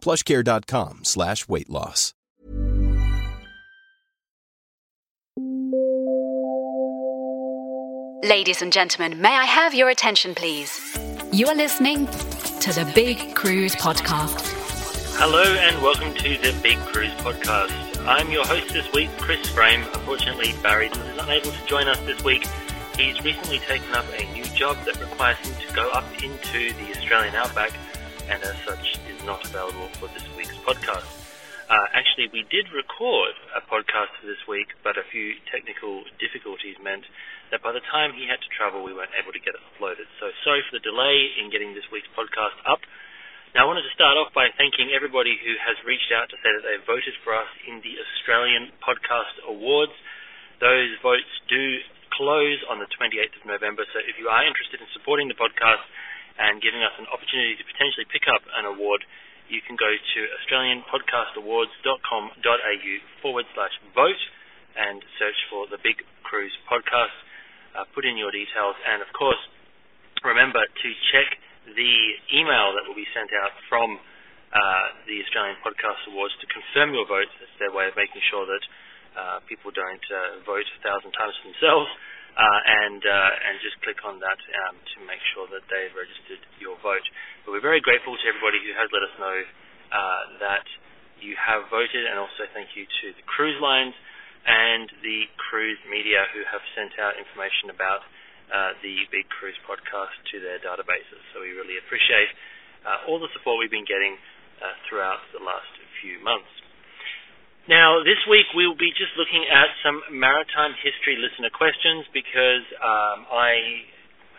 plushcare.com slash weight loss. Ladies and gentlemen, may I have your attention, please? You are listening to the Big Cruise Podcast. Hello and welcome to the Big Cruise Podcast. I'm your host this week, Chris Frame. Unfortunately, Barry is unable to join us this week. He's recently taken up a new job that requires him to go up into the Australian outback and as such not available for this week's podcast. Uh, actually, we did record a podcast for this week, but a few technical difficulties meant that by the time he had to travel, we weren't able to get it uploaded. So sorry for the delay in getting this week's podcast up. Now, I wanted to start off by thanking everybody who has reached out to say that they voted for us in the Australian Podcast Awards. Those votes do close on the 28th of November, so if you are interested in supporting the podcast and giving us an opportunity to potentially pick up an award, you can go to australianpodcastawards.com.au forward slash vote and search for the Big Cruise Podcast. Uh, put in your details, and of course, remember to check the email that will be sent out from uh, the Australian Podcast Awards to confirm your vote. It's their way of making sure that uh, people don't uh, vote a thousand times for themselves. Uh, and uh, and just click on that um, to make sure that they've registered your vote. But we're very grateful to everybody who has let us know uh, that you have voted, and also thank you to the cruise lines and the cruise media who have sent out information about uh, the Big Cruise podcast to their databases. So we really appreciate uh, all the support we've been getting uh, throughout the last few months. Now, this week we will be just looking at some maritime history listener questions because um, I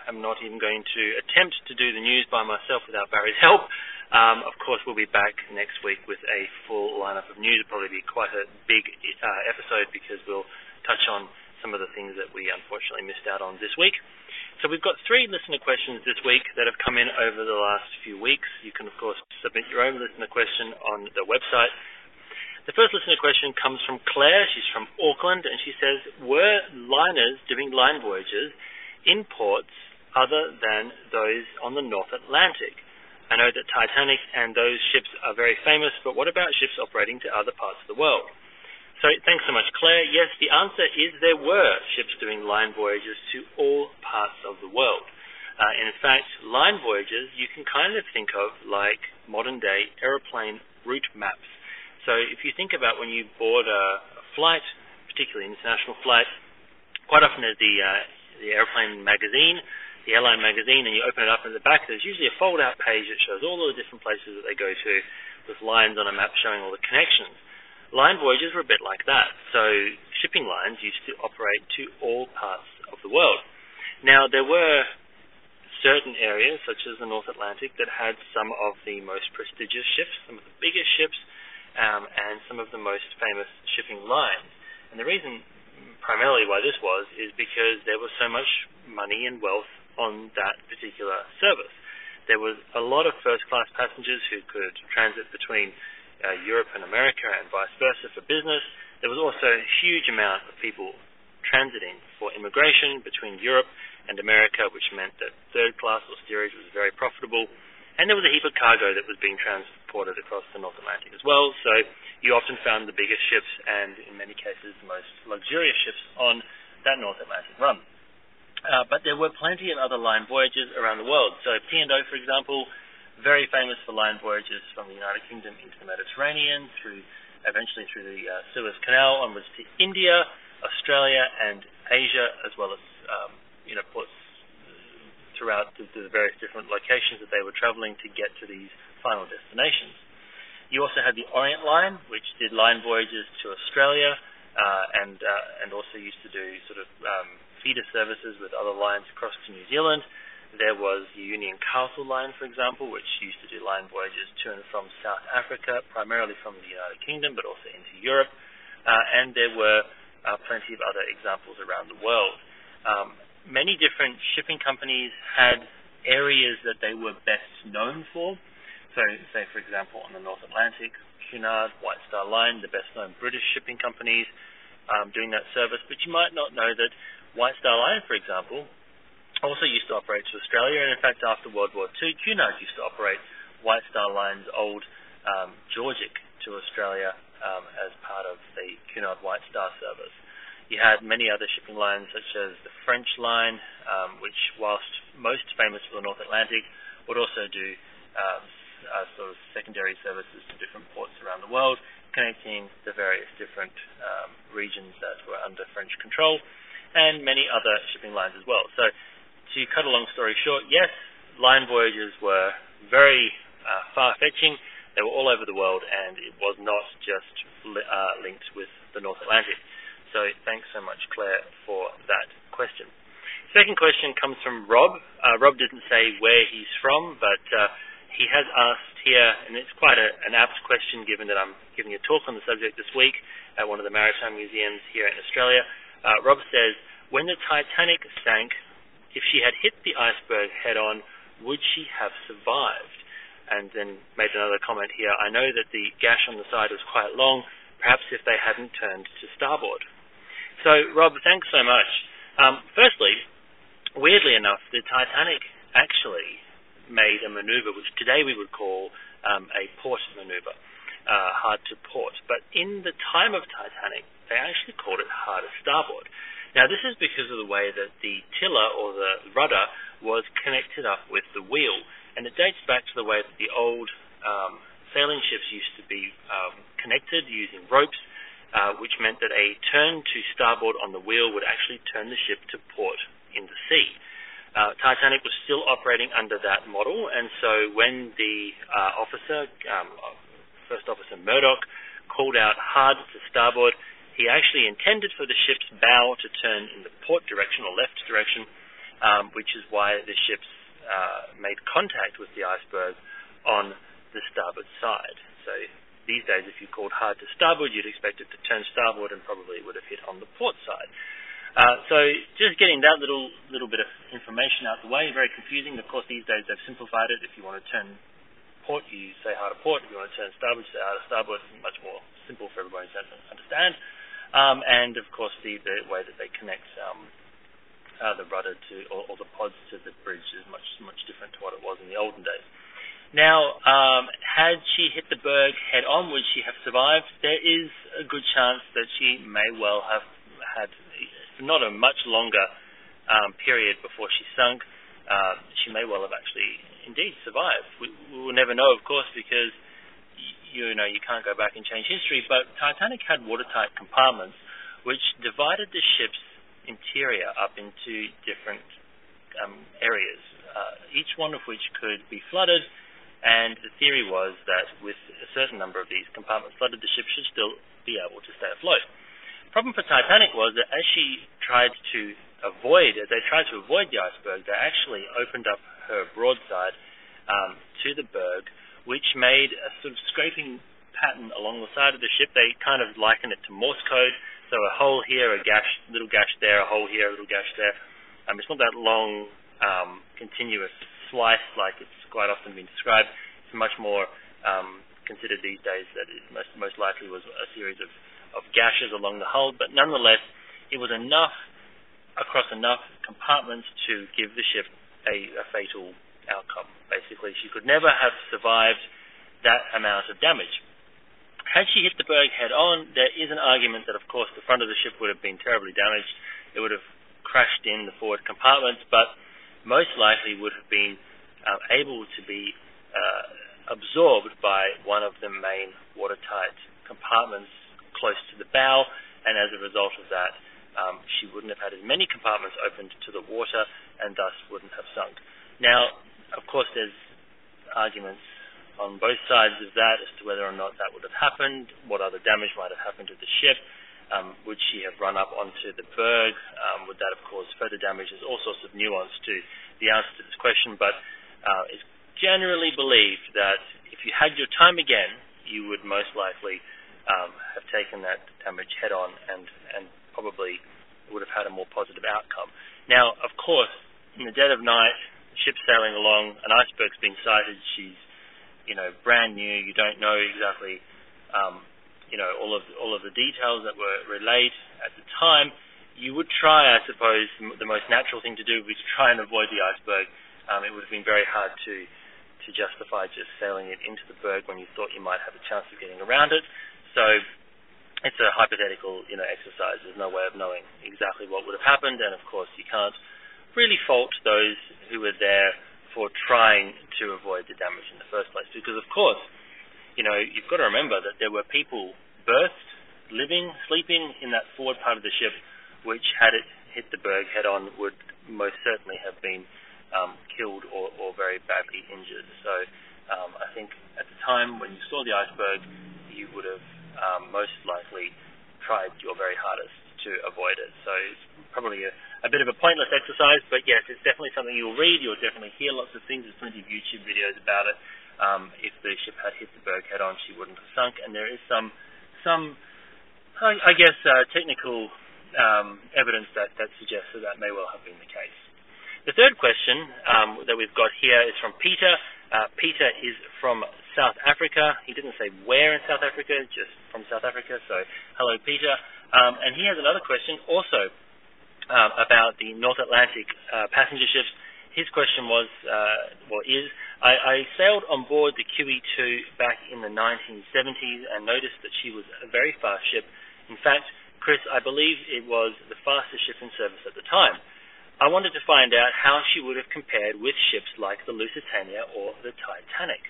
am not even going to attempt to do the news by myself without Barry's help. Um, of course, we'll be back next week with a full lineup of news. It'll probably be quite a big uh, episode because we'll touch on some of the things that we unfortunately missed out on this week. So we've got three listener questions this week that have come in over the last few weeks. You can, of course, submit your own listener question on the website the first listener question comes from Claire. She's from Auckland, and she says, "Were liners doing line voyages in ports other than those on the North Atlantic? I know that Titanic and those ships are very famous, but what about ships operating to other parts of the world?" So thanks so much, Claire. Yes, the answer is there were ships doing line voyages to all parts of the world. Uh, in fact, line voyages you can kind of think of like modern day aeroplane route maps. So if you think about when you board a, a flight, particularly an international flight, quite often there's the uh, the airplane magazine, the airline magazine, and you open it up in the back. There's usually a fold-out page that shows all the different places that they go to, with lines on a map showing all the connections. Line voyages were a bit like that. So shipping lines used to operate to all parts of the world. Now there were certain areas, such as the North Atlantic, that had some of the most prestigious ships, some of the biggest ships um, and some of the most famous shipping lines. And the reason primarily why this was is because there was so much money and wealth on that particular service. There was a lot of first class passengers who could transit between uh, Europe and America and vice versa for business. There was also a huge amount of people transiting for immigration between Europe and America, which meant that third class or steerage was very profitable. And there was a heap of cargo that was being across the North Atlantic as well. So you often found the biggest ships and, in many cases, the most luxurious ships on that North Atlantic run. Uh, but there were plenty of other line voyages around the world. So P&O, for example, very famous for line voyages from the United Kingdom into the Mediterranean, through eventually through the uh, Suez Canal onwards to India, Australia, and Asia, as well as um, you know ports throughout the, the various different locations that they were traveling to get to these final destinations. You also had the Orient Line, which did line voyages to Australia, uh, and uh, and also used to do sort of um, feeder services with other lines across to New Zealand. There was the Union Castle Line, for example, which used to do line voyages to and from South Africa, primarily from the United Kingdom, but also into Europe. Uh, and there were uh, plenty of other examples around the world. Um, many different shipping companies had areas that they were best known for. So, say, for example, on the North Atlantic, Cunard, White Star Line, the best known British shipping companies um, doing that service. But you might not know that White Star Line, for example, also used to operate to Australia, and in fact, after World War II, Cunard used to operate White Star Line's old um, Georgic to Australia um, as part of the Cunard White Star service. You had many other shipping lines, such as the French line, um, which, whilst most famous for the North Atlantic, would also do uh, uh, sort of secondary services to different ports around the world, connecting the various different um, regions that were under French control and many other shipping lines as well. So, to cut a long story short, yes, line voyages were very uh, far-fetching. They were all over the world, and it was not just li- uh, linked with the North Atlantic. So, thanks so much, Claire, for that question. Second question comes from Rob. Uh, Rob didn't say where he's from, but uh, he has asked here, and it's quite a, an apt question given that I'm giving a talk on the subject this week at one of the maritime museums here in Australia. Uh, Rob says, when the Titanic sank, if she had hit the iceberg head on, would she have survived? And then made another comment here. I know that the gash on the side was quite long. Perhaps if they hadn't turned to starboard. So, Rob, thanks so much. Um, firstly, weirdly enough, the Titanic actually made a maneuver which today we would call um, a port maneuver, uh, hard to port. But in the time of Titanic, they actually called it hard to starboard. Now, this is because of the way that the tiller or the rudder was connected up with the wheel, and it dates back to the way that the old um, sailing ships used to be um, connected using ropes, uh, which meant that a turn to starboard on the wheel would actually turn the ship to port in the sea. Uh, Titanic was still operating under that model, and so when the uh, officer, um, First Officer Murdoch, called out hard to starboard, he actually intended for the ship's bow to turn in the port direction or left direction, um, which is why the ships uh, made contact with the iceberg on the starboard side. So these days, if you called hard to starboard, you'd expect it to turn starboard and probably would have hit on the port side. Uh, so just getting that little little bit of information out the way, very confusing. Of course, these days they've simplified it. If you want to turn port, you say hard to port. If you want to turn starboard, you say hard to starboard. It's much more simple for everybody to understand. Um, and of course, the, the way that they connect um, uh, the rudder to or, or, the pods to the bridge is much much different to what it was in the olden days. Now, um, had she hit the berg head on, would she have survived? There is a good chance that she may well have had not a much longer um, period before she sunk. Uh, she may well have actually indeed survived. We, we will never know, of course, because you know you can't go back and change history, but Titanic had watertight compartments which divided the ship's interior up into different um, areas, uh, each one of which could be flooded. And the theory was that with a certain number of these compartments flooded, the ship should still be able to stay afloat. Problem for Titanic was that as she tried to avoid, as they tried to avoid the iceberg, they actually opened up her broadside um, to the berg which made a sort of scraping pattern along the side of the ship. They kind of liken it to Morse code. So a hole here, a gash, little gash there, a hole here, a little gash there. Um, it's not that long, um, continuous slice like it's quite often been described. It's much more um, considered these days that it most, most likely was a series of, of gashes along the hull, but nonetheless, it was enough across enough compartments to give the ship a, a fatal outcome. Basically, she could never have survived that amount of damage. Had she hit the berg head on, there is an argument that, of course, the front of the ship would have been terribly damaged. It would have crashed in the forward compartments, but most likely would have been uh, able to be uh, absorbed by one of the main watertight compartments close to the bow, and as a result of that, um, she wouldn't have had as many compartments opened to the water and thus wouldn't have sunk. Now, of course, there's arguments on both sides of that as to whether or not that would have happened, what other damage might have happened to the ship. Um, would she have run up onto the berg? Um, would that have caused further damage? There's all sorts of nuance to the answer to this question, but uh, it's generally believed that if you had your time again, you would most likely um, have taken that damage head on and, and probably would have had a more positive outcome. Now, of course, in the dead of night, ship sailing along, an iceberg's been sighted. She's, you know, brand new. You don't know exactly, um, you know, all of all of the details that were relayed at the time. You would try, I suppose, the most natural thing to do would be to try and avoid the iceberg. Um, it would have been very hard to to justify just sailing it into the berg when you thought you might have a chance of getting around it. So it's a hypothetical, you know, exercise. There's no way of knowing exactly what would have happened, and of course, you can't really fault those who were there for trying to avoid the damage in the first place. Because of course, you know, you've got to remember that there were people berthed, living, sleeping in that forward part of the ship, which had it hit the berg head on would most certainly have been um, killed or, or, very badly injured. So um, I think at the time when you saw the iceberg, you would have um, most likely tried your very hardest to avoid it. So it's probably a, a bit of a pointless exercise, but yes, it's definitely something you'll read. You'll definitely hear lots of things. There's plenty of YouTube videos about it. Um, if the ship had hit the berg head on, she wouldn't have sunk. And there is some, some, I, I guess, uh, technical um, evidence that, that suggests that that may well have been the case. The third question um, that we've got here is from Peter. Uh, Peter is from South Africa. He didn't say where in South Africa, just from South Africa. So, hello, Peter. Um, and he has another question also um, about the North Atlantic uh, passenger ships. His question was, uh, well, is I, I sailed on board the QE2 back in the 1970s and noticed that she was a very fast ship. In fact, Chris, I believe it was the fastest ship in service at the time. I wanted to find out how she would have compared with ships like the Lusitania or the Titanic.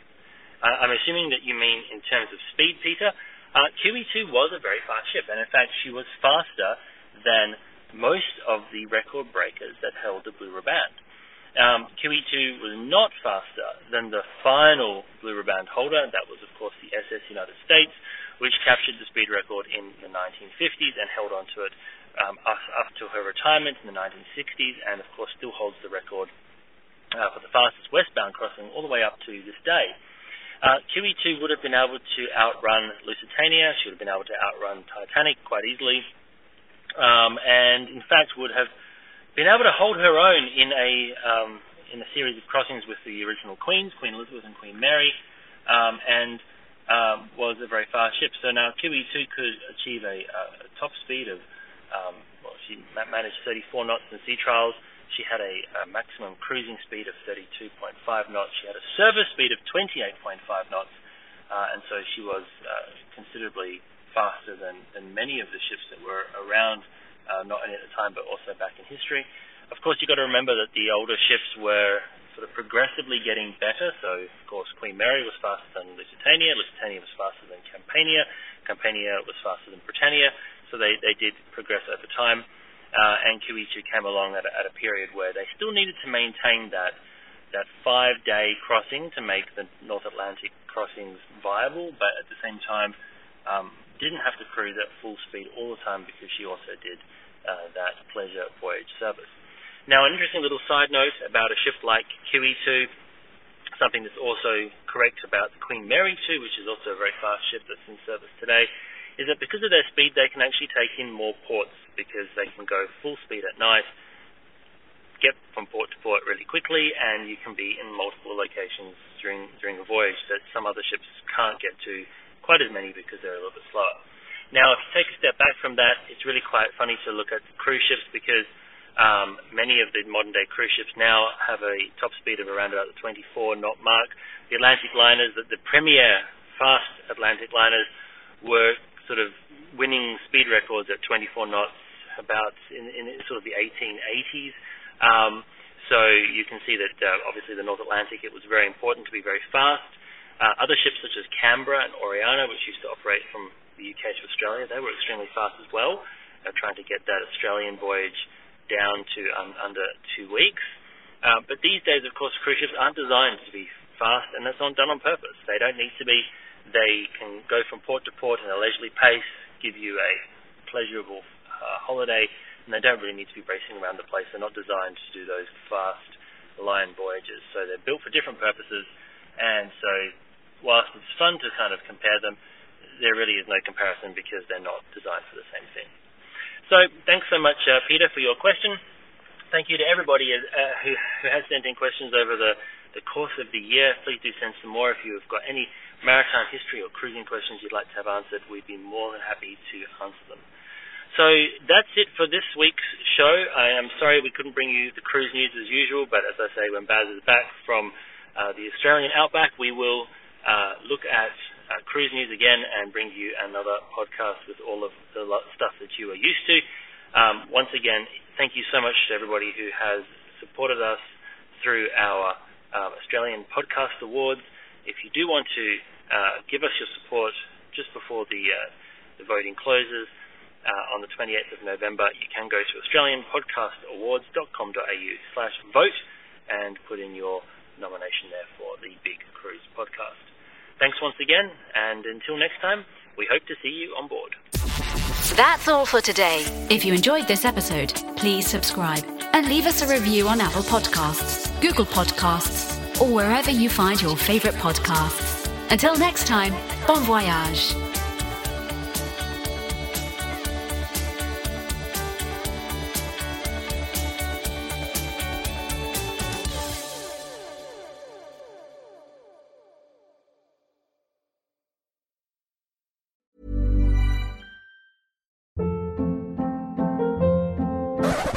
Uh, I'm assuming that you mean in terms of speed, Peter. Uh, QE2 was a very fast ship, and in fact, she was faster than most of the record breakers that held the Blue Riband. Um, QE2 was not faster than the final Blue Riband holder. That was, of course, the SS United States, which captured the speed record in the 1950s and held on to it um, up, up to her retirement in the 1960s, and of course, still holds the record uh, for the fastest westbound crossing all the way up to this day. Uh, QE2 would have been able to outrun Lusitania. She would have been able to outrun Titanic quite easily, um, and in fact would have been able to hold her own in a um, in a series of crossings with the original queens, Queen Elizabeth and Queen Mary, um, and um, was a very fast ship. So now QE2 could achieve a, a top speed of um, well, she managed 34 knots in sea trials. She had a, a maximum cruising speed of 32.5 knots. She had a service speed of 28.5 knots, uh, and so she was uh, considerably faster than, than many of the ships that were around, uh, not only at the time but also back in history. Of course, you've got to remember that the older ships were sort of progressively getting better. So, of course, Queen Mary was faster than Lusitania. Lusitania was faster than Campania. Campania was faster than Britannia. So they, they did progress over time uh, and QE2 came along at a, at a period where they still needed to maintain that that five-day crossing to make the North Atlantic crossings viable, but at the same time um, didn't have to cruise at full speed all the time because she also did uh, that pleasure voyage service. Now, an interesting little side note about a ship like QE2, something that's also correct about the Queen Mary 2, which is also a very fast ship that's in service today, is that because of their speed, they can actually take in more ports because they can go full speed at night, get from port to port really quickly, and you can be in multiple locations during during a voyage that some other ships can't get to quite as many because they're a little bit slower. Now, if you take a step back from that, it's really quite funny to look at cruise ships because um, many of the modern day cruise ships now have a top speed of around about the 24 knot mark. The Atlantic liners, the, the premier fast Atlantic liners, were sort of winning speed records at 24 knots about in, in sort of the 1880s. Um, so you can see that uh, obviously the North Atlantic, it was very important to be very fast. Uh, other ships such as Canberra and Oriana, which used to operate from the UK to Australia, they were extremely fast as well, uh, trying to get that Australian voyage down to um, under two weeks. Uh, but these days, of course, cruise ships aren't designed to be fast, and that's not done on purpose. They don't need to be. They can go from port to port in a leisurely pace, give you a pleasurable uh, holiday, and they don't really need to be racing around the place. They're not designed to do those fast line voyages. So they're built for different purposes, and so whilst it's fun to kind of compare them, there really is no comparison because they're not designed for the same thing. So thanks so much, uh, Peter, for your question. Thank you to everybody uh, who, who has sent in questions over the, the course of the year. Please do send some more if you've got any maritime history or cruising questions you'd like to have answered. We'd be more than happy to answer them. So that's it for this week's show. I am sorry we couldn't bring you the cruise news as usual, but as I say, when Baz is back from uh, the Australian outback, we will uh, look at uh, cruise news again and bring you another podcast with all of the stuff that you are used to. Um, once again, thank you so much to everybody who has supported us through our uh, Australian Podcast Awards. If you do want to uh, give us your support just before the, uh, the voting closes uh, on the 28th of November, you can go to australianpodcastawards.com.au slash vote and put in your nomination there for the Big Cruise Podcast. Thanks once again, and until next time, we hope to see you on board. That's all for today. If you enjoyed this episode, please subscribe and leave us a review on Apple Podcasts, Google Podcasts, or wherever you find your favorite podcasts. Until next time, bon voyage.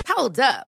Hold up.